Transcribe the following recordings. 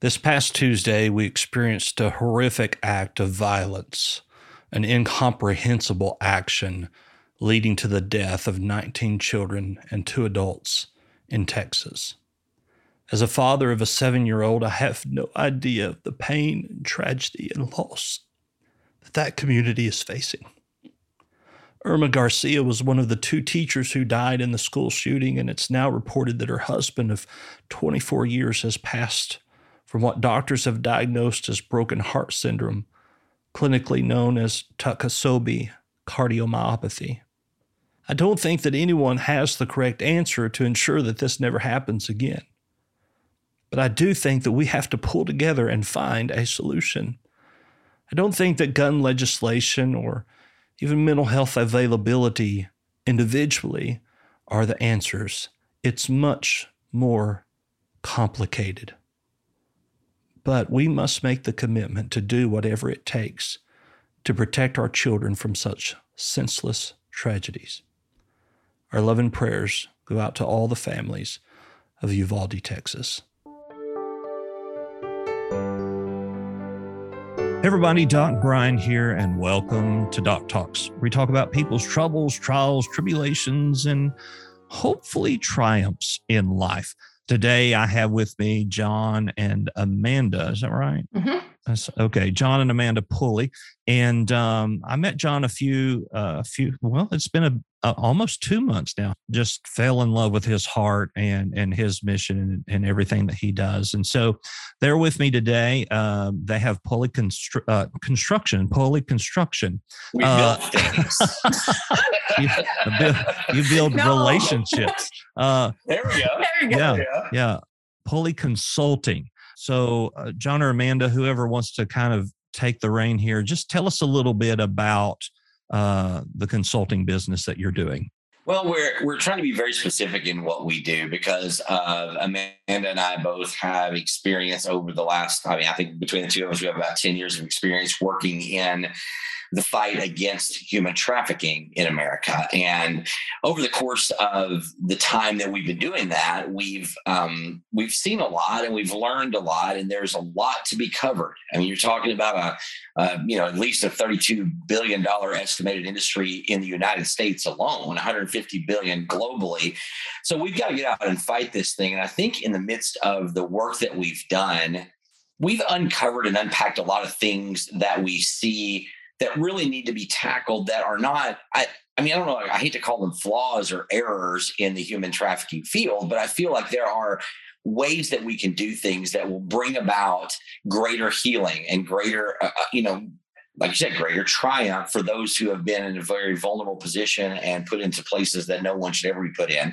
This past Tuesday, we experienced a horrific act of violence, an incomprehensible action leading to the death of 19 children and two adults in Texas. As a father of a seven year old, I have no idea of the pain and tragedy and loss that that community is facing. Irma Garcia was one of the two teachers who died in the school shooting, and it's now reported that her husband of 24 years has passed from what doctors have diagnosed as broken heart syndrome, clinically known as Takotsubo cardiomyopathy. I don't think that anyone has the correct answer to ensure that this never happens again. But I do think that we have to pull together and find a solution. I don't think that gun legislation or even mental health availability individually are the answers. It's much more complicated but we must make the commitment to do whatever it takes to protect our children from such senseless tragedies. Our love and prayers go out to all the families of Uvalde, Texas. Everybody, Doc Brian here, and welcome to Doc Talks. We talk about people's troubles, trials, tribulations, and hopefully triumphs in life. Today, I have with me John and Amanda. Is that right? Mm-hmm. That's, okay, John and Amanda Pulley, and um, I met John a few, uh, a few. Well, it's been a, a, almost two months now. Just fell in love with his heart and and his mission and, and everything that he does. And so, they're with me today. Uh, they have Pulley Constru- uh, Construction, Pulley Construction. We uh, build things. you, build, you build no. relationships. Uh, there we go. There we go. Yeah, yeah. Pulley Consulting. So, uh, John or Amanda, whoever wants to kind of take the reign here, just tell us a little bit about uh, the consulting business that you're doing. Well, we're we're trying to be very specific in what we do because uh, Amanda and I both have experience over the last. I mean, I think between the two of us, we have about ten years of experience working in the fight against human trafficking in America. And over the course of the time that we've been doing that, we've um, we've seen a lot and we've learned a lot, and there's a lot to be covered. I mean, you're talking about a, a you know at least a 32 billion dollar estimated industry in the United States alone, 150 billion globally. So we've got to get out and fight this thing. And I think in the midst of the work that we've done, we've uncovered and unpacked a lot of things that we see that really need to be tackled that are not I, I mean, I don't know, I hate to call them flaws or errors in the human trafficking field, but I feel like there are ways that we can do things that will bring about greater healing and greater, uh, uh you know, like you said, greater triumph for those who have been in a very vulnerable position and put into places that no one should ever be put in.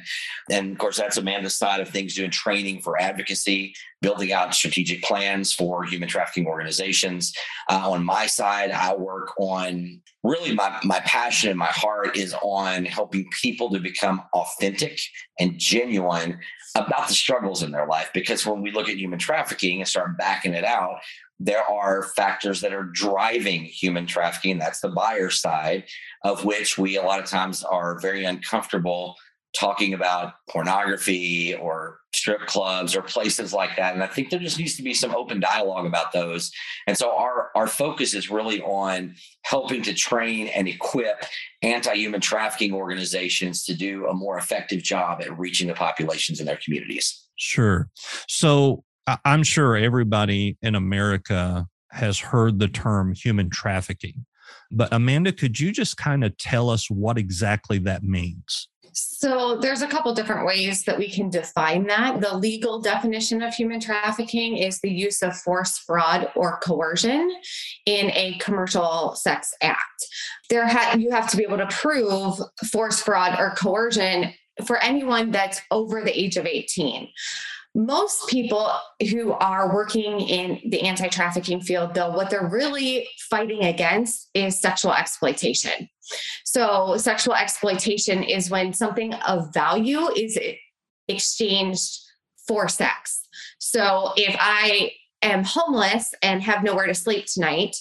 And of course, that's Amanda's side of things, doing training for advocacy, building out strategic plans for human trafficking organizations. Uh, on my side, I work on really my, my passion and my heart is on helping people to become authentic and genuine about the struggles in their life. Because when we look at human trafficking and start backing it out, there are factors that are driving human trafficking. That's the buyer side, of which we a lot of times are very uncomfortable talking about pornography or strip clubs or places like that. And I think there just needs to be some open dialogue about those. And so our, our focus is really on helping to train and equip anti-human trafficking organizations to do a more effective job at reaching the populations in their communities. Sure. So I'm sure everybody in America has heard the term human trafficking. But Amanda, could you just kind of tell us what exactly that means? So there's a couple different ways that we can define that. The legal definition of human trafficking is the use of force, fraud, or coercion in a commercial sex act. There ha- you have to be able to prove force, fraud, or coercion for anyone that's over the age of 18 most people who are working in the anti trafficking field, though, what they're really fighting against is sexual exploitation. So, sexual exploitation is when something of value is exchanged for sex. So, if I am homeless and have nowhere to sleep tonight,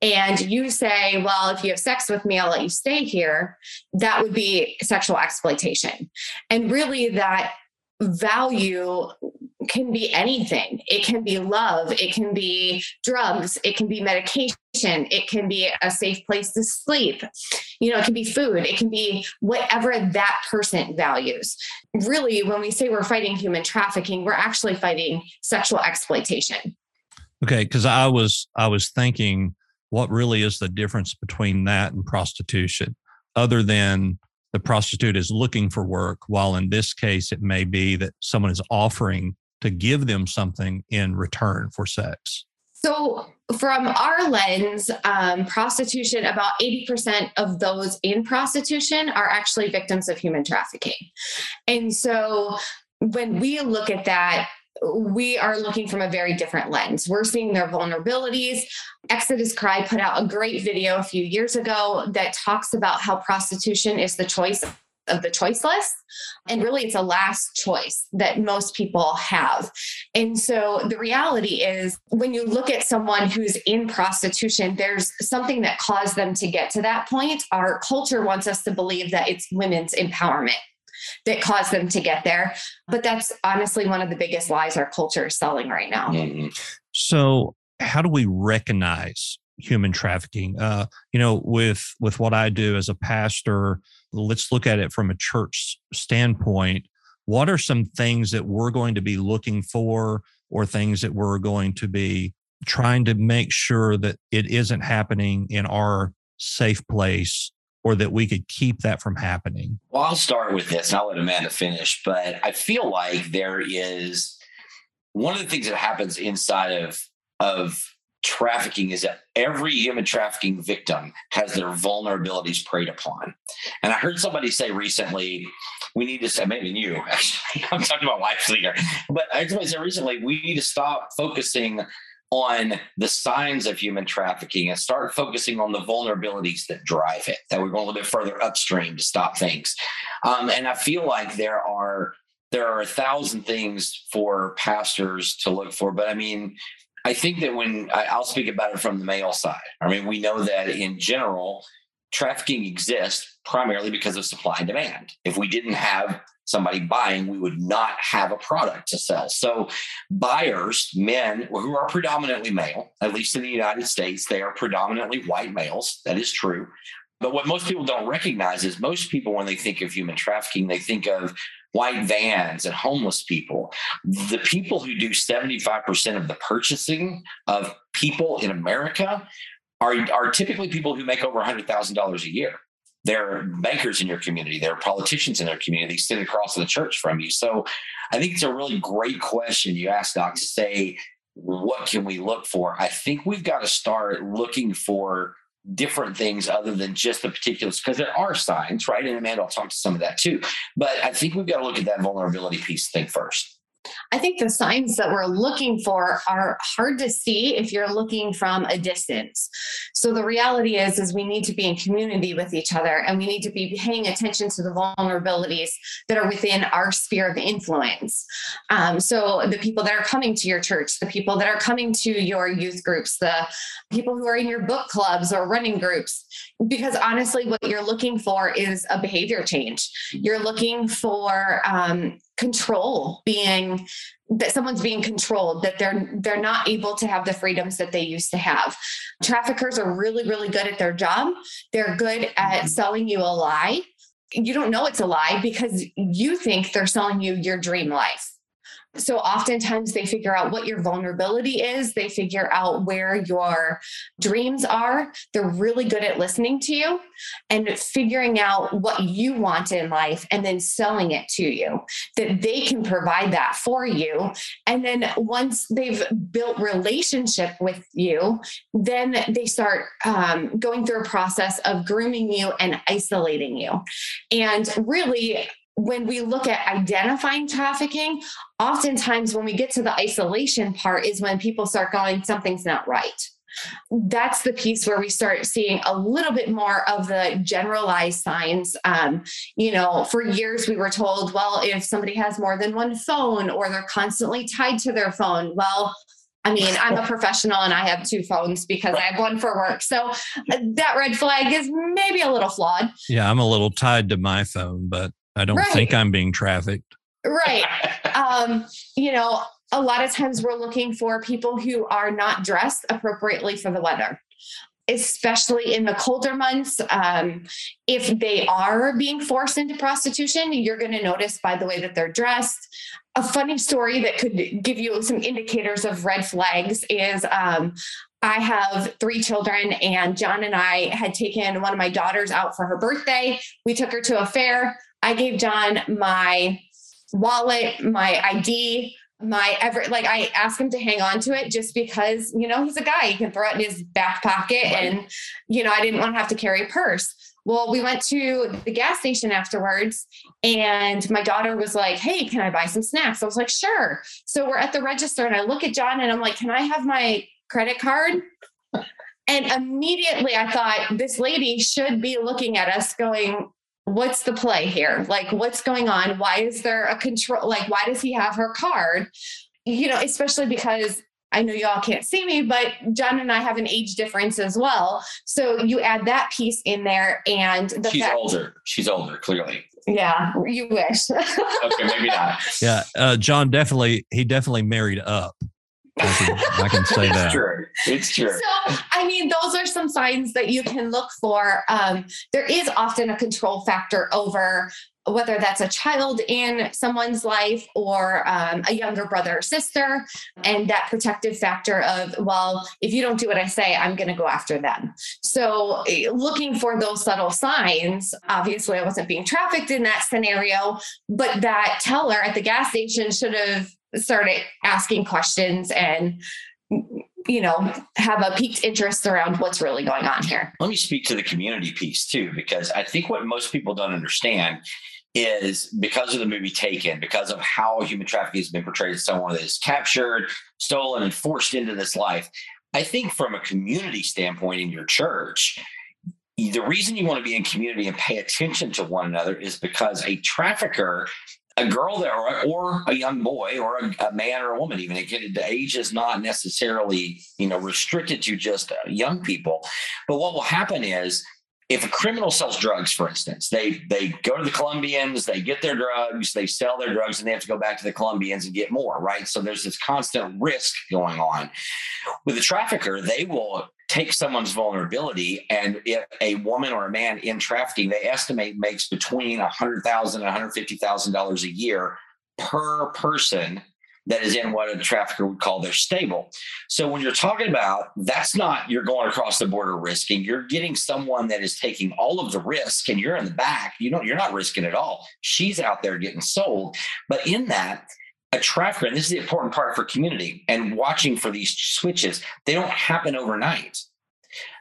and you say, well, if you have sex with me, I'll let you stay here, that would be sexual exploitation. And really, that value can be anything. It can be love, it can be drugs, it can be medication, it can be a safe place to sleep. You know, it can be food, it can be whatever that person values. Really, when we say we're fighting human trafficking, we're actually fighting sexual exploitation. Okay, because I was I was thinking what really is the difference between that and prostitution other than the prostitute is looking for work, while in this case, it may be that someone is offering to give them something in return for sex? So, from our lens, um, prostitution, about 80% of those in prostitution are actually victims of human trafficking. And so, when we look at that, we are looking from a very different lens. We're seeing their vulnerabilities. Exodus Cry put out a great video a few years ago that talks about how prostitution is the choice of the choiceless. And really, it's a last choice that most people have. And so the reality is, when you look at someone who's in prostitution, there's something that caused them to get to that point. Our culture wants us to believe that it's women's empowerment that caused them to get there. But that's honestly one of the biggest lies our culture is selling right now. Mm-hmm. So, how do we recognize human trafficking? Uh, you know, with with what I do as a pastor, let's look at it from a church standpoint. What are some things that we're going to be looking for, or things that we're going to be trying to make sure that it isn't happening in our safe place or that we could keep that from happening? Well, I'll start with this and I'll let Amanda finish, but I feel like there is one of the things that happens inside of of trafficking is that every human trafficking victim has their vulnerabilities preyed upon. And I heard somebody say recently, we need to say, maybe you actually, I'm talking about wives here, but I heard somebody say recently, we need to stop focusing on the signs of human trafficking and start focusing on the vulnerabilities that drive it, that we're going a little bit further upstream to stop things. Um, and I feel like there are there are a thousand things for pastors to look for, but I mean, I think that when I, will speak about it from the male side, I mean, we know that in general, trafficking exists primarily because of supply and demand. If we didn't have somebody buying, we would not have a product to sell. So, buyers, men who are predominantly male, at least in the United States, they are predominantly white males. That is true. But what most people don't recognize is most people, when they think of human trafficking, they think of white vans and homeless people. The people who do 75% of the purchasing of people in America are, are typically people who make over $100,000 a year there are bankers in your community, there are politicians in their community sitting across the church from you. So I think it's a really great question you asked, Doc, to say, what can we look for? I think we've got to start looking for different things other than just the particulars because there are signs, right? And Amanda, I'll talk to some of that too. But I think we've got to look at that vulnerability piece thing first. I think the signs that we're looking for are hard to see if you're looking from a distance. So the reality is is we need to be in community with each other and we need to be paying attention to the vulnerabilities that are within our sphere of influence. Um, so the people that are coming to your church, the people that are coming to your youth groups, the people who are in your book clubs or running groups, because honestly, what you're looking for is a behavior change. You're looking for um, control being that someone's being controlled that they're they're not able to have the freedoms that they used to have. Traffickers are really really good at their job. They're good at mm-hmm. selling you a lie. You don't know it's a lie because you think they're selling you your dream life so oftentimes they figure out what your vulnerability is. They figure out where your dreams are. They're really good at listening to you and figuring out what you want in life and then selling it to you that they can provide that for you. And then once they've built relationship with you, then they start um, going through a process of grooming you and isolating you. And really, when we look at identifying trafficking, oftentimes when we get to the isolation part is when people start going, something's not right. That's the piece where we start seeing a little bit more of the generalized signs. Um, you know, for years we were told, well, if somebody has more than one phone or they're constantly tied to their phone, well, I mean, I'm a professional and I have two phones because I have one for work. So uh, that red flag is maybe a little flawed. Yeah, I'm a little tied to my phone, but I don't right. think I'm being trafficked. Right. Um, you know, a lot of times we're looking for people who are not dressed appropriately for the weather especially in the colder months. Um, if they are being forced into prostitution, you're going to notice by the way that they're dressed. A funny story that could give you some indicators of red flags is um, I have three children, and John and I had taken one of my daughters out for her birthday. We took her to a fair. I gave John my wallet, my ID, my ever like I ask him to hang on to it just because you know he's a guy he can throw it in his back pocket right. and you know I didn't want to have to carry a purse. Well, we went to the gas station afterwards and my daughter was like, "Hey, can I buy some snacks?" I was like, "Sure." So we're at the register and I look at John and I'm like, "Can I have my credit card?" And immediately I thought this lady should be looking at us going, what's the play here? Like, what's going on? Why is there a control? Like, why does he have her card? You know, especially because I know y'all can't see me, but John and I have an age difference as well. So you add that piece in there, and the she's fact- older. She's older, clearly. Yeah, you wish. okay, maybe not. Yeah, uh, John definitely he definitely married up. I can, I can say it's that. True. It's true. So, I mean, those are some signs that you can look for. Um, there is often a control factor over whether that's a child in someone's life or um, a younger brother or sister, and that protective factor of, well, if you don't do what I say, I'm going to go after them. So, eh, looking for those subtle signs, obviously, I wasn't being trafficked in that scenario, but that teller at the gas station should have started asking questions and you know have a piqued interest around what's really going on here. Let me speak to the community piece too because i think what most people don't understand is because of the movie taken because of how human trafficking has been portrayed as someone that is captured stolen and forced into this life i think from a community standpoint in your church the reason you want to be in community and pay attention to one another is because a trafficker a girl that, or, or a young boy or a, a, man or a woman, even it, the age is not necessarily, you know, restricted to just uh, young people. But what will happen is if a criminal sells drugs, for instance, they they go to the Colombians, they get their drugs, they sell their drugs, and they have to go back to the Colombians and get more, right? So there's this constant risk going on. With a trafficker, they will take someone's vulnerability and if a woman or a man in trafficking they estimate makes between 100000 and $150000 a year per person that is in what a trafficker would call their stable. So when you're talking about that's not you're going across the border risking, you're getting someone that is taking all of the risk and you're in the back. You know, you're not risking at all. She's out there getting sold. But in that, a trafficker, and this is the important part for community and watching for these switches, they don't happen overnight.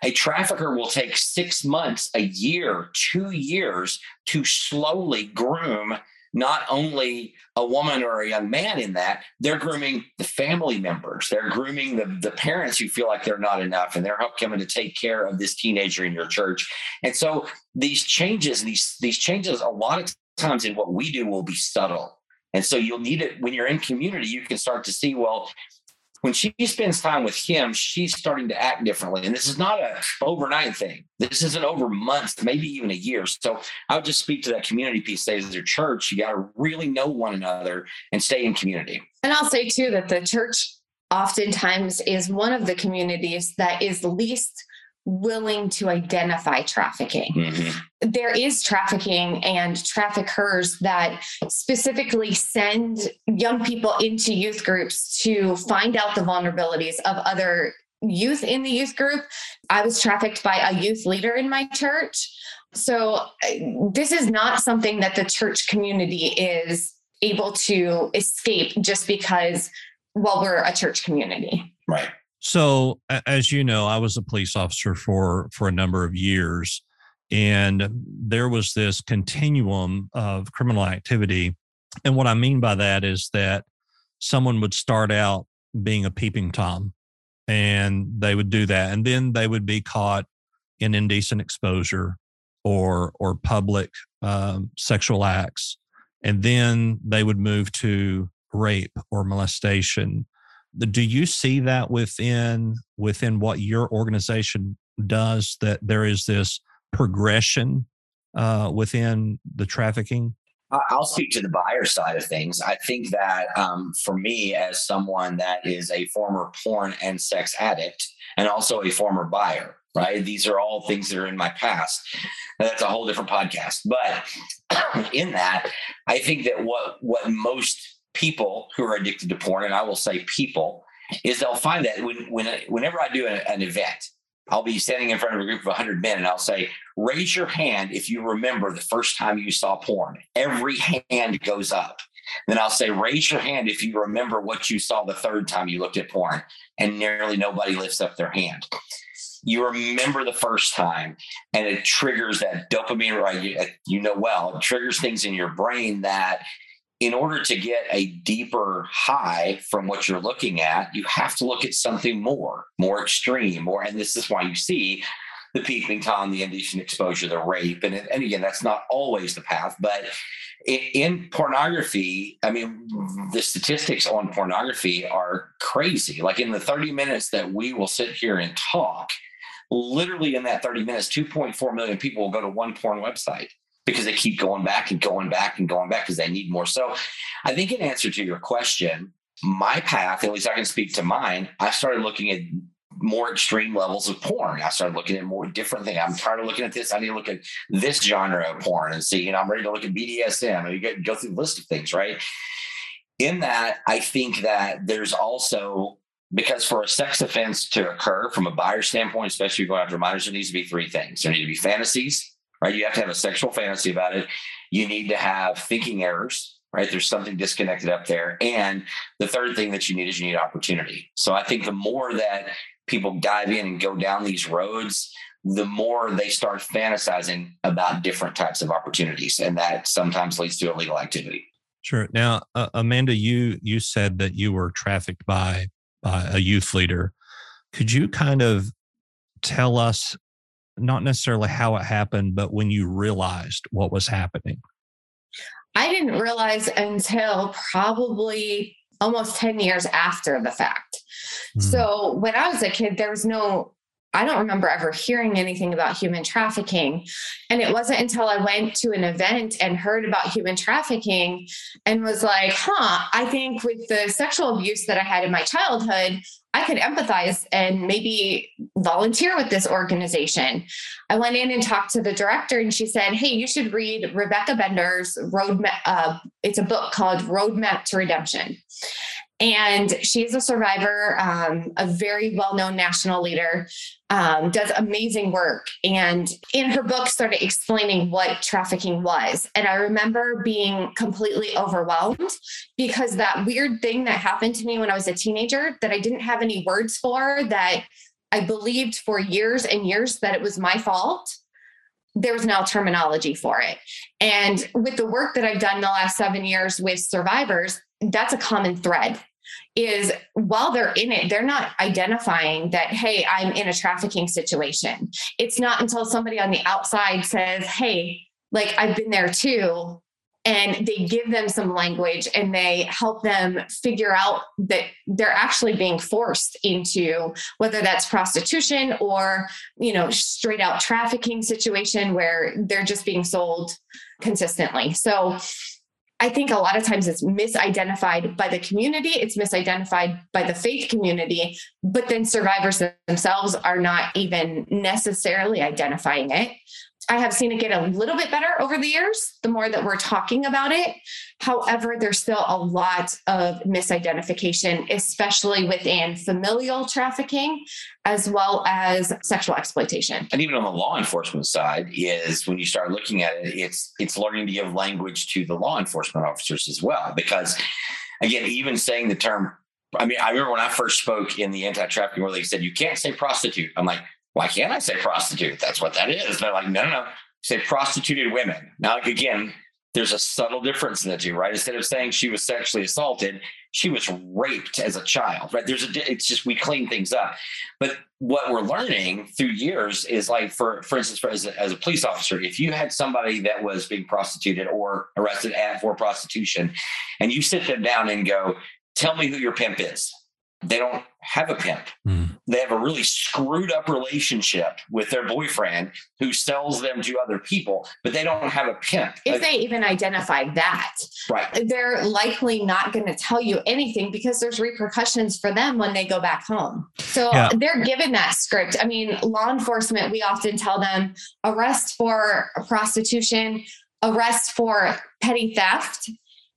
A trafficker will take six months, a year, two years to slowly groom not only a woman or a young man in that, they're grooming the family members. They're grooming the, the parents who feel like they're not enough and they're coming to take care of this teenager in your church. And so these changes, these, these changes, a lot of times in what we do will be subtle. And so you'll need it when you're in community, you can start to see, well, when she spends time with him, she's starting to act differently. And this is not a overnight thing. This isn't over months, maybe even a year. So I would just speak to that community piece. Say as a church, you got to really know one another and stay in community. And I'll say too that the church oftentimes is one of the communities that is least willing to identify trafficking. Mm-hmm. There is trafficking and traffickers that specifically send young people into youth groups to find out the vulnerabilities of other youth in the youth group. I was trafficked by a youth leader in my church. So, uh, this is not something that the church community is able to escape just because, well, we're a church community. Right. So, as you know, I was a police officer for for a number of years, And there was this continuum of criminal activity. And what I mean by that is that someone would start out being a peeping Tom and they would do that. And then they would be caught in indecent exposure or, or public um, sexual acts. And then they would move to rape or molestation. Do you see that within within what your organization does? That there is this progression uh, within the trafficking? I'll speak to the buyer side of things. I think that um, for me, as someone that is a former porn and sex addict and also a former buyer, right? These are all things that are in my past. That's a whole different podcast. But in that, I think that what what most people who are addicted to porn, and I will say people, is they'll find that when, when whenever I do an, an event, I'll be standing in front of a group of 100 men and I'll say, raise your hand if you remember the first time you saw porn. Every hand goes up. Then I'll say, raise your hand if you remember what you saw the third time you looked at porn. And nearly nobody lifts up their hand. You remember the first time, and it triggers that dopamine, right? You know well, it triggers things in your brain that in order to get a deeper high from what you're looking at, you have to look at something more, more extreme, more. And this is why you see the peeping tom, the indecent exposure, the rape, and and again, that's not always the path, but in, in pornography, I mean, the statistics on pornography are crazy. Like in the 30 minutes that we will sit here and talk, literally in that 30 minutes, 2.4 million people will go to one porn website because they keep going back and going back and going back because they need more. So I think in answer to your question, my path, at least I can speak to mine, I started looking at more extreme levels of porn. I started looking at more different things. I'm tired of looking at this. I need to look at this genre of porn and see, you know, I'm ready to look at BDSM and you get, go through the list of things, right? In that, I think that there's also because for a sex offense to occur from a buyer standpoint, especially going after minors, there needs to be three things. There need to be fantasies, right? You have to have a sexual fantasy about it. You need to have thinking errors, right? There's something disconnected up there. And the third thing that you need is you need opportunity. So I think the more that people dive in and go down these roads, the more they start fantasizing about different types of opportunities. And that sometimes leads to illegal activity. Sure. Now, uh, Amanda, you you said that you were trafficked by by a youth leader. Could you kind of tell us not necessarily how it happened, but when you realized what was happening? I didn't realize until probably almost 10 years after the fact. Mm. So when I was a kid, there was no, I don't remember ever hearing anything about human trafficking. And it wasn't until I went to an event and heard about human trafficking and was like, huh, I think with the sexual abuse that I had in my childhood, I could empathize and maybe volunteer with this organization. I went in and talked to the director, and she said, "Hey, you should read Rebecca Bender's Roadmap. Uh, it's a book called Roadmap to Redemption." And she's a survivor, um, a very well known national leader, um, does amazing work. And in her book, started explaining what trafficking was. And I remember being completely overwhelmed because that weird thing that happened to me when I was a teenager that I didn't have any words for, that I believed for years and years that it was my fault there was now terminology for it. And with the work that I've done in the last seven years with survivors, that's a common thread is while they're in it, they're not identifying that, hey, I'm in a trafficking situation. It's not until somebody on the outside says, hey, like I've been there too. And they give them some language and they help them figure out that they're actually being forced into whether that's prostitution or, you know, straight out trafficking situation where they're just being sold consistently. So I think a lot of times it's misidentified by the community, it's misidentified by the faith community, but then survivors themselves are not even necessarily identifying it. I have seen it get a little bit better over the years, the more that we're talking about it. However, there's still a lot of misidentification, especially within familial trafficking as well as sexual exploitation. And even on the law enforcement side is when you start looking at it, it's it's learning to give language to the law enforcement officers as well. Because again, even saying the term I mean, I remember when I first spoke in the anti-trafficking where they said you can't say prostitute. I'm like, why can't I say prostitute? That's what that is. They're like, no, no, no. say prostituted women. Now, like, again, there's a subtle difference in the two, right? Instead of saying she was sexually assaulted, she was raped as a child, right? There's a, it's just we clean things up. But what we're learning through years is like, for for instance, for, as, a, as a police officer, if you had somebody that was being prostituted or arrested at for prostitution, and you sit them down and go, "Tell me who your pimp is," they don't have a pimp. Mm. They have a really screwed up relationship with their boyfriend who sells them to other people, but they don't have a pimp. If they even identify that, right. they're likely not going to tell you anything because there's repercussions for them when they go back home. So yeah. they're given that script. I mean, law enforcement, we often tell them arrest for prostitution, arrest for petty theft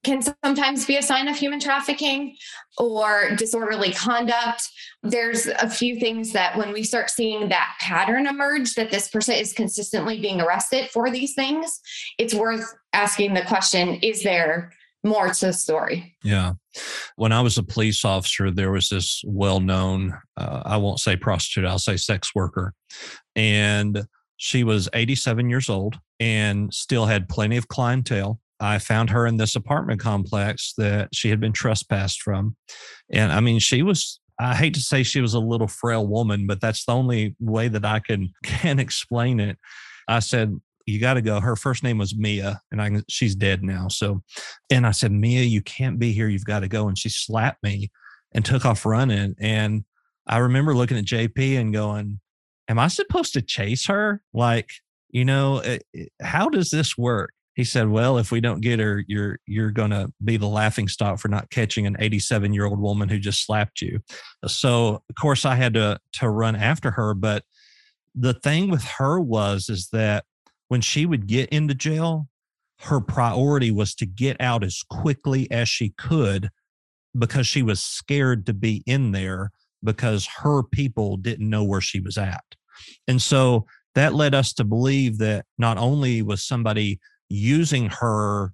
can sometimes be a sign of human trafficking or disorderly conduct. There's a few things that when we start seeing that pattern emerge, that this person is consistently being arrested for these things, it's worth asking the question is there more to the story? Yeah. When I was a police officer, there was this well known, uh, I won't say prostitute, I'll say sex worker. And she was 87 years old and still had plenty of clientele I found her in this apartment complex that she had been trespassed from. And I mean, she was, I hate to say she was a little frail woman, but that's the only way that I can, can explain it. I said, you got to go. Her first name was Mia, and I she's dead now. So, and I said, Mia, you can't be here. You've got to go. And she slapped me and took off running. And I remember looking at JP and going, Am I supposed to chase her? Like, you know, eh, eh, how does this work? He said, "Well, if we don't get her, you're you're going to be the laughing stock for not catching an 87 year old woman who just slapped you." So, of course, I had to to run after her. But the thing with her was is that when she would get into jail, her priority was to get out as quickly as she could because she was scared to be in there because her people didn't know where she was at. And so that led us to believe that not only was somebody using her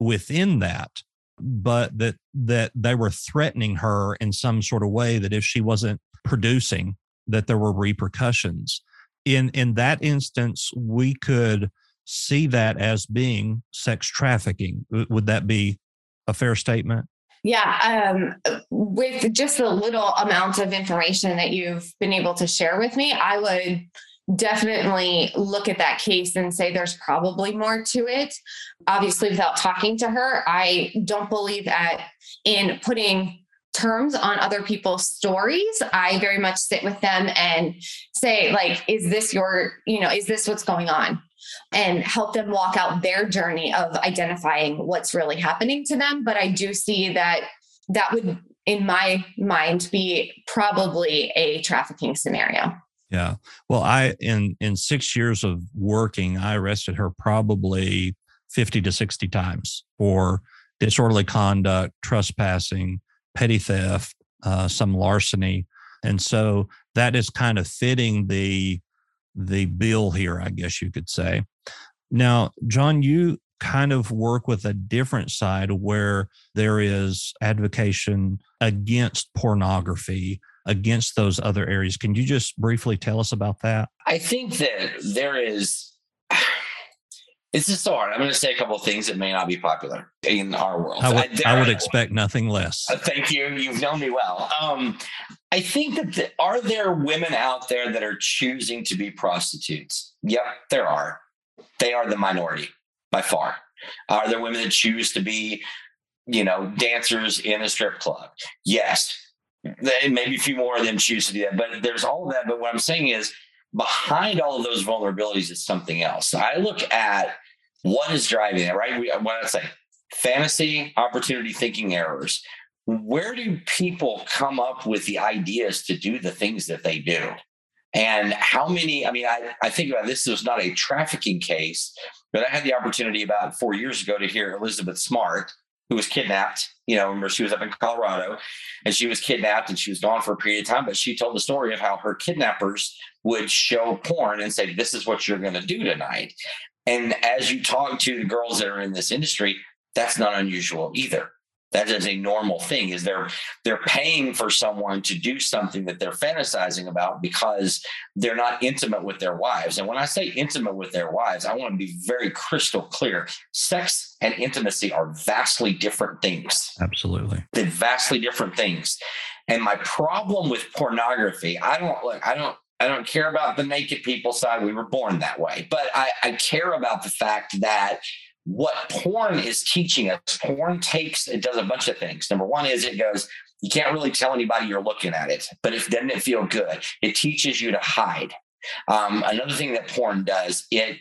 within that but that that they were threatening her in some sort of way that if she wasn't producing that there were repercussions. In in that instance we could see that as being sex trafficking. Would that be a fair statement? Yeah um, with just the little amount of information that you've been able to share with me i would definitely look at that case and say there's probably more to it. Obviously, without talking to her, I don't believe that in putting terms on other people's stories. I very much sit with them and say, like, is this your, you know, is this what's going on? And help them walk out their journey of identifying what's really happening to them. But I do see that that would, in my mind, be probably a trafficking scenario. Yeah. Well, I in in 6 years of working, I arrested her probably 50 to 60 times for disorderly conduct, trespassing, petty theft, uh, some larceny. And so that is kind of fitting the the bill here, I guess you could say. Now, John, you kind of work with a different side where there is advocacy against pornography against those other areas. Can you just briefly tell us about that? I think that there is. It's just so hard. I'm going to say a couple of things that may not be popular in our world. I would, I, I would expect nothing less. Uh, thank you. You've known me well. Um, I think that the, are there women out there that are choosing to be prostitutes? Yep, there are. They are the minority by far. Are there women that choose to be, you know, dancers in a strip club? Yes, maybe a few more of them choose to do that. But there's all of that. But what I'm saying is behind all of those vulnerabilities is something else. I look at what is driving it, right? What I say, fantasy, opportunity, thinking errors. Where do people come up with the ideas to do the things that they do? And how many, I mean, I, I think about this, this was not a trafficking case, but I had the opportunity about four years ago to hear Elizabeth Smart, who was kidnapped. You know, remember she was up in Colorado and she was kidnapped and she was gone for a period of time. But she told the story of how her kidnappers would show porn and say, This is what you're going to do tonight. And as you talk to the girls that are in this industry, that's not unusual either. That is a normal thing. Is they're they're paying for someone to do something that they're fantasizing about because they're not intimate with their wives. And when I say intimate with their wives, I want to be very crystal clear. Sex and intimacy are vastly different things. Absolutely. They're vastly different things. And my problem with pornography, I don't look, I don't I don't care about the naked people side. We were born that way. But I, I care about the fact that what porn is teaching us, porn takes, it does a bunch of things. Number one is it goes, you can't really tell anybody you're looking at it, but it doesn't it feel good. It teaches you to hide. Um, another thing that porn does, it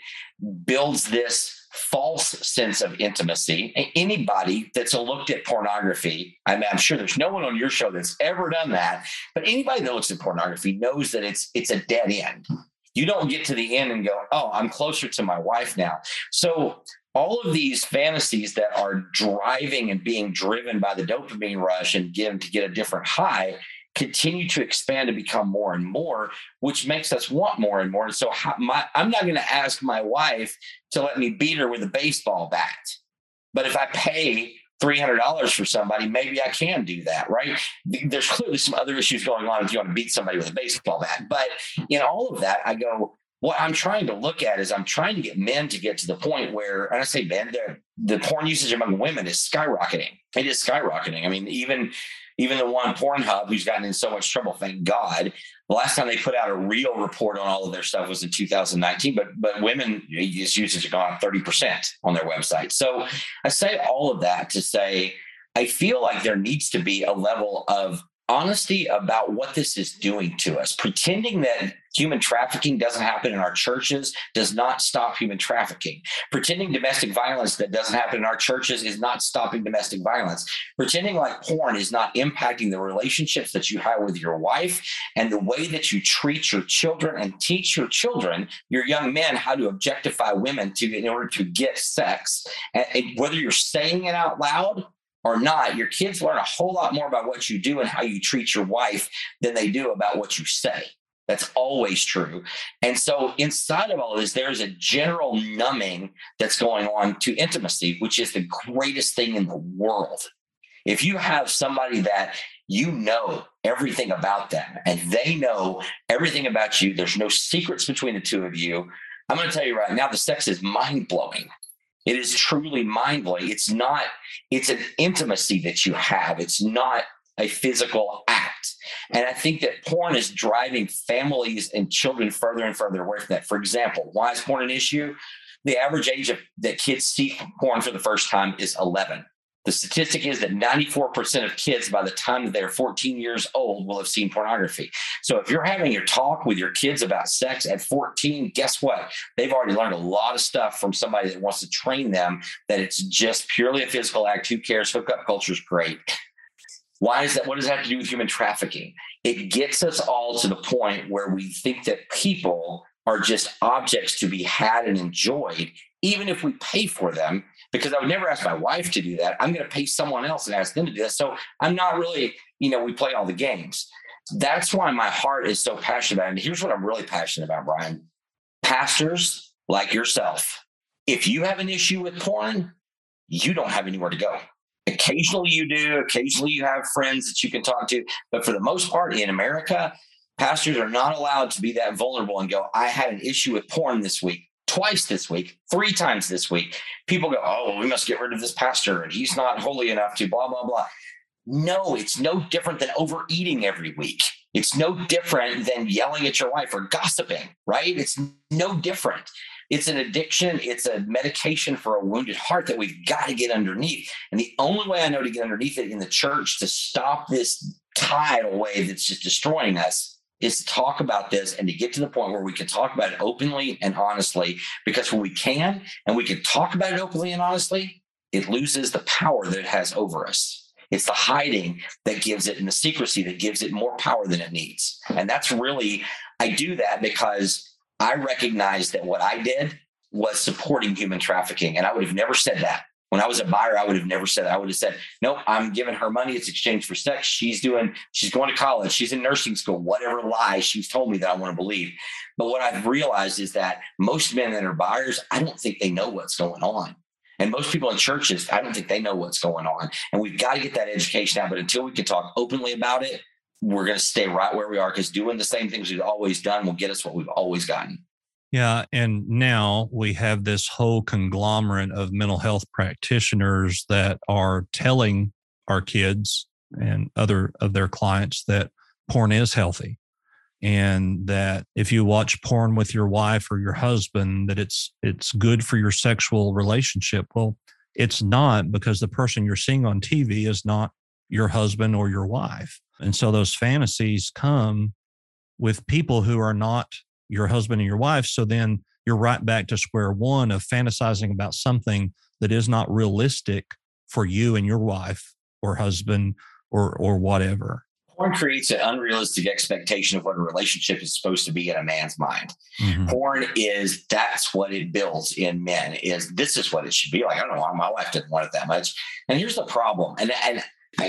builds this false sense of intimacy. Anybody that's looked at pornography, I I'm sure there's no one on your show that's ever done that, but anybody that looks at pornography knows that it's it's a dead end. You don't get to the end and go, "Oh, I'm closer to my wife now." So all of these fantasies that are driving and being driven by the dopamine rush and given to get a different high continue to expand and become more and more, which makes us want more and more. And so my, I'm not going to ask my wife to let me beat her with a baseball bat. But if I pay $300 for somebody, maybe I can do that, right? There's clearly some other issues going on if you want to beat somebody with a baseball bat. But in all of that, I go, what I'm trying to look at is I'm trying to get men to get to the point where, and I say men, the porn usage among women is skyrocketing. It is skyrocketing. I mean, even even the one Pornhub who's gotten in so much trouble, thank God. The last time they put out a real report on all of their stuff was in 2019, but but women usage have gone up 30% on their website. So I say all of that to say I feel like there needs to be a level of honesty about what this is doing to us. Pretending that human trafficking doesn't happen in our churches does not stop human trafficking. Pretending domestic violence that doesn't happen in our churches is not stopping domestic violence. Pretending like porn is not impacting the relationships that you have with your wife and the way that you treat your children and teach your children, your young men, how to objectify women to in order to get sex. And, whether you're saying it out loud or not, your kids learn a whole lot more about what you do and how you treat your wife than they do about what you say. That's always true. And so, inside of all of this, there's a general numbing that's going on to intimacy, which is the greatest thing in the world. If you have somebody that you know everything about them and they know everything about you, there's no secrets between the two of you. I'm going to tell you right now, the sex is mind blowing. It is truly mind blowing. It's not, it's an intimacy that you have. It's not a physical act. And I think that porn is driving families and children further and further away from that. For example, why is porn an issue? The average age of that kids see porn for the first time is 11. The statistic is that 94% of kids, by the time they're 14 years old, will have seen pornography. So if you're having your talk with your kids about sex at 14, guess what? They've already learned a lot of stuff from somebody that wants to train them that it's just purely a physical act. Who cares? Hookup culture is great. Why is that? What does that have to do with human trafficking? It gets us all to the point where we think that people are just objects to be had and enjoyed, even if we pay for them because I would never ask my wife to do that. I'm going to pay someone else and ask them to do that. So I'm not really, you know, we play all the games. That's why my heart is so passionate about it. And here's what I'm really passionate about, Brian. Pastors like yourself, if you have an issue with porn, you don't have anywhere to go. Occasionally you do, occasionally you have friends that you can talk to. But for the most part in America, pastors are not allowed to be that vulnerable and go, I had an issue with porn this week twice this week, three times this week. People go, oh, well, we must get rid of this pastor and he's not holy enough to blah, blah, blah. No, it's no different than overeating every week. It's no different than yelling at your wife or gossiping, right? It's no different. It's an addiction. It's a medication for a wounded heart that we've got to get underneath. And the only way I know to get underneath it in the church to stop this tidal wave that's just destroying us is to talk about this and to get to the point where we can talk about it openly and honestly. Because when we can and we can talk about it openly and honestly, it loses the power that it has over us. It's the hiding that gives it and the secrecy that gives it more power than it needs. And that's really, I do that because I recognize that what I did was supporting human trafficking. And I would have never said that when I was a buyer, I would have never said. I would have said, nope, I'm giving her money. It's exchange for sex. She's doing, she's going to college. She's in nursing school, whatever lie she's told me that I want to believe. But what I've realized is that most men that are buyers, I don't think they know what's going on. And most people in churches, I don't think they know what's going on. And we've got to get that education out. But until we can talk openly about it, we're going to stay right where we are because doing the same things we've always done will get us what we've always gotten. Yeah. And now we have this whole conglomerate of mental health practitioners that are telling our kids and other of their clients that porn is healthy and that if you watch porn with your wife or your husband that it's it's good for your sexual relationship well it's not because the person you're seeing on TV is not your husband or your wife and so those fantasies come with people who are not your husband and your wife so then you're right back to square one of fantasizing about something that is not realistic for you and your wife or husband or or whatever porn creates an unrealistic expectation of what a relationship is supposed to be in a man's mind. Mm-hmm. Porn is that's what it builds in men is this is what it should be like. I don't know why my wife didn't want it that much. And here's the problem. And and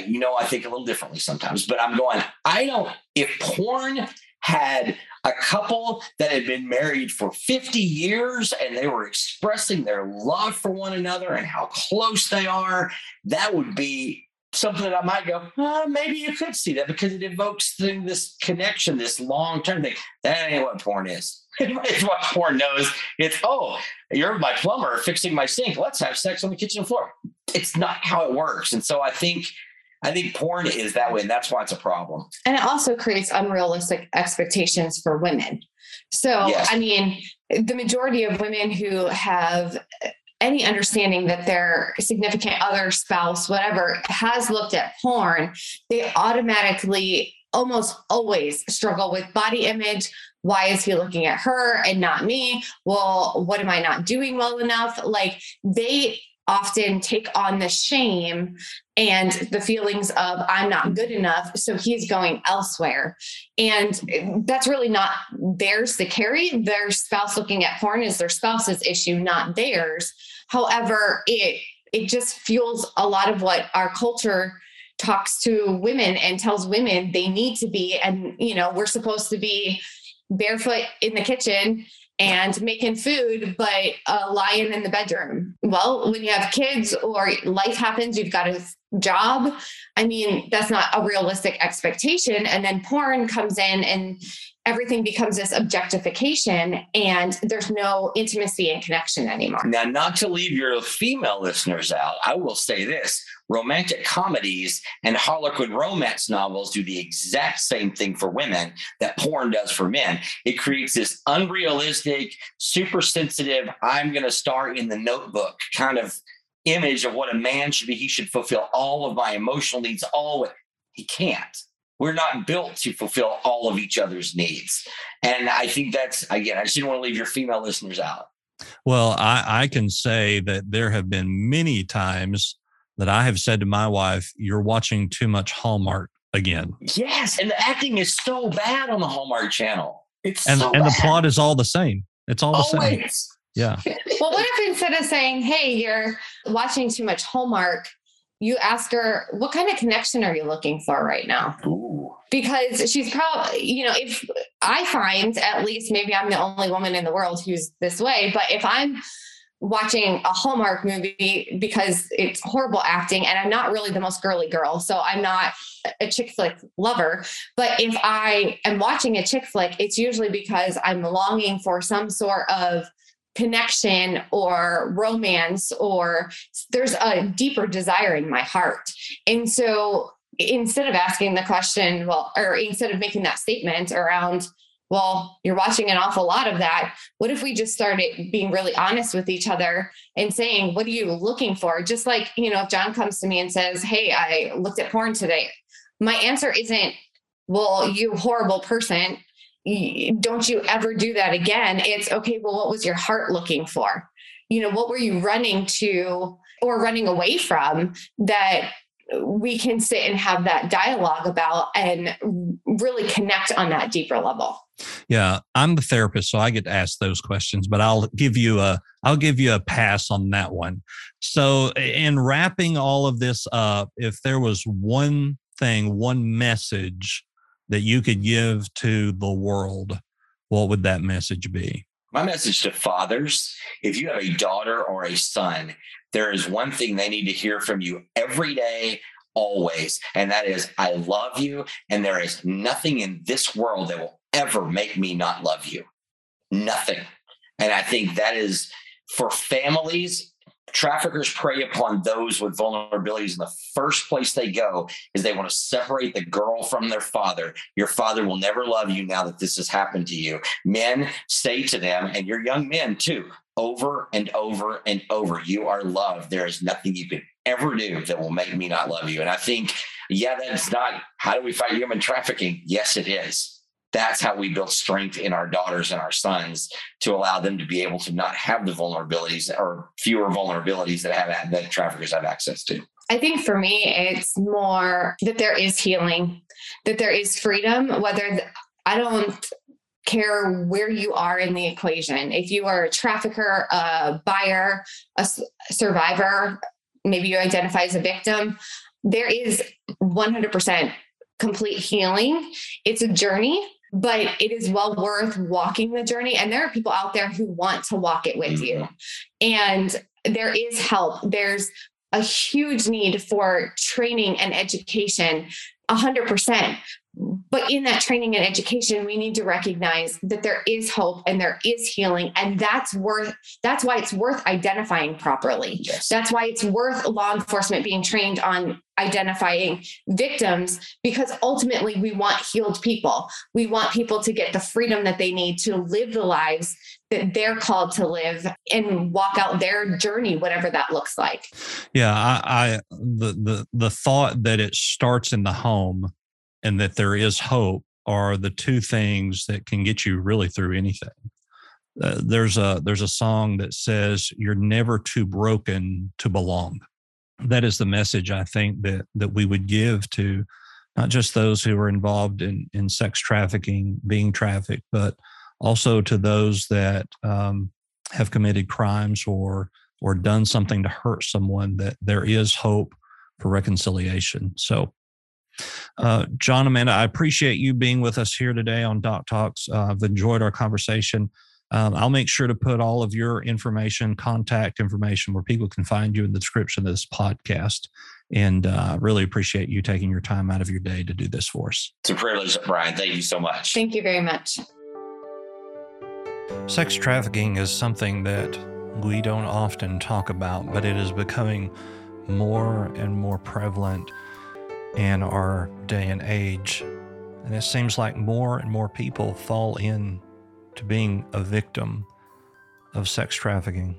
you know, I think a little differently sometimes, but I'm going, I don't if porn had a couple that had been married for 50 years and they were expressing their love for one another and how close they are, that would be something that I might go, oh, maybe you could see that because it evokes this connection, this long term thing. That ain't what porn is. it's what porn knows. It's, oh, you're my plumber fixing my sink. Let's have sex on the kitchen floor. It's not how it works. And so I think, I think porn is that way. And that's why it's a problem. And it also creates unrealistic expectations for women. So, yes. I mean, the majority of women who have any understanding that their significant other spouse, whatever, has looked at porn, they automatically almost always struggle with body image. Why is he looking at her and not me? Well, what am I not doing well enough? Like they often take on the shame and the feelings of I'm not good enough. So he's going elsewhere. And that's really not theirs to carry. Their spouse looking at porn is their spouse's issue, not theirs. However, it it just fuels a lot of what our culture talks to women and tells women they need to be and you know we're supposed to be barefoot in the kitchen and making food, but uh, a lion in the bedroom. Well, when you have kids or life happens, you've got a job. I mean, that's not a realistic expectation. And then porn comes in and everything becomes this objectification and there's no intimacy and connection anymore. Now, not to leave your female listeners out, I will say this romantic comedies and Harlequin romance novels do the exact same thing for women that porn does for men. It creates this unrealistic, super sensitive, I'm going to star in the notebook kind of image of what a man should be. He should fulfill all of my emotional needs, all he can't we're not built to fulfill all of each other's needs. And I think that's, again, I just didn't want to leave your female listeners out. Well, I, I can say that there have been many times that I have said to my wife, You're watching too much Hallmark again. Yes. And the acting is so bad on the Hallmark channel. It's and, so and the plot is all the same. It's all the Always. same. Yeah. well, what if instead of saying, Hey, you're watching too much Hallmark, you ask her, what kind of connection are you looking for right now? Ooh. Because she's probably, you know, if I find at least maybe I'm the only woman in the world who's this way, but if I'm watching a Hallmark movie because it's horrible acting and I'm not really the most girly girl, so I'm not a chick flick lover. But if I am watching a chick flick, it's usually because I'm longing for some sort of connection or romance or there's a deeper desire in my heart. And so instead of asking the question, well, or instead of making that statement around, well, you're watching an awful lot of that. What if we just started being really honest with each other and saying, what are you looking for? Just like, you know, if John comes to me and says, Hey, I looked at porn today. My answer isn't, well, you horrible person don't you ever do that again. It's okay, well, what was your heart looking for? You know, what were you running to or running away from that we can sit and have that dialogue about and really connect on that deeper level. Yeah, I'm the therapist, so I get to ask those questions, but I'll give you a I'll give you a pass on that one. So, in wrapping all of this up, if there was one thing, one message that you could give to the world, what would that message be? My message to fathers if you have a daughter or a son, there is one thing they need to hear from you every day, always. And that is, I love you. And there is nothing in this world that will ever make me not love you. Nothing. And I think that is for families traffickers prey upon those with vulnerabilities and the first place they go is they want to separate the girl from their father. Your father will never love you now that this has happened to you. Men say to them and your young men too over and over and over you are loved. There is nothing you can ever do that will make me not love you. And i think yeah that's not how do we fight human trafficking? Yes it is that's how we build strength in our daughters and our sons to allow them to be able to not have the vulnerabilities or fewer vulnerabilities that have that traffickers have access to. I think for me, it's more that there is healing, that there is freedom, whether I don't care where you are in the equation. If you are a trafficker, a buyer, a survivor, maybe you identify as a victim, there is 100% complete healing. It's a journey but it is well worth walking the journey. And there are people out there who want to walk it with you. Mm-hmm. And there is help. There's a huge need for training and education, 100%. But in that training and education, we need to recognize that there is hope and there is healing. And that's worth, that's why it's worth identifying properly. Yes. That's why it's worth law enforcement being trained on identifying victims because ultimately we want healed people. We want people to get the freedom that they need to live the lives that they're called to live and walk out their journey, whatever that looks like. Yeah, I, I the the the thought that it starts in the home and that there is hope are the two things that can get you really through anything. Uh, there's a there's a song that says you're never too broken to belong. That is the message I think that that we would give to not just those who are involved in in sex trafficking, being trafficked, but also to those that um, have committed crimes or or done something to hurt someone. That there is hope for reconciliation. So uh, John, Amanda, I appreciate you being with us here today on Doc Talks. Uh, I've enjoyed our conversation. Um, I'll make sure to put all of your information, contact information, where people can find you in the description of this podcast. And uh, really appreciate you taking your time out of your day to do this for us. It's a privilege, Brian. Thank you so much. Thank you very much. Sex trafficking is something that we don't often talk about, but it is becoming more and more prevalent in our day and age. And it seems like more and more people fall in to being a victim of sex trafficking.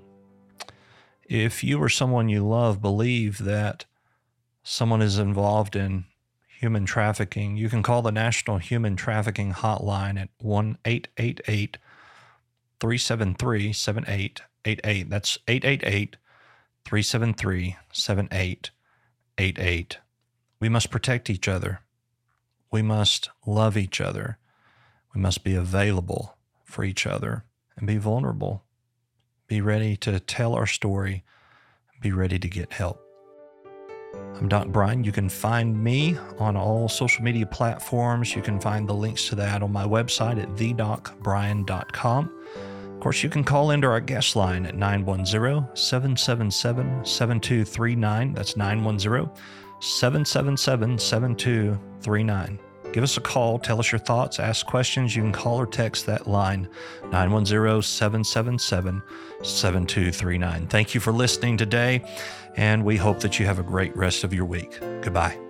If you or someone you love believe that someone is involved in human trafficking, you can call the National Human Trafficking Hotline at 1 888 373 7888. That's 888 373 7888. We must protect each other. We must love each other. We must be available for each other and be vulnerable. Be ready to tell our story. Be ready to get help. I'm Doc Brian. You can find me on all social media platforms. You can find the links to that on my website at thedocbrian.com. Of course, you can call into our guest line at 910 777 7239. That's 910 777 7239. Give us a call, tell us your thoughts, ask questions. You can call or text that line 910 777 7239. Thank you for listening today, and we hope that you have a great rest of your week. Goodbye.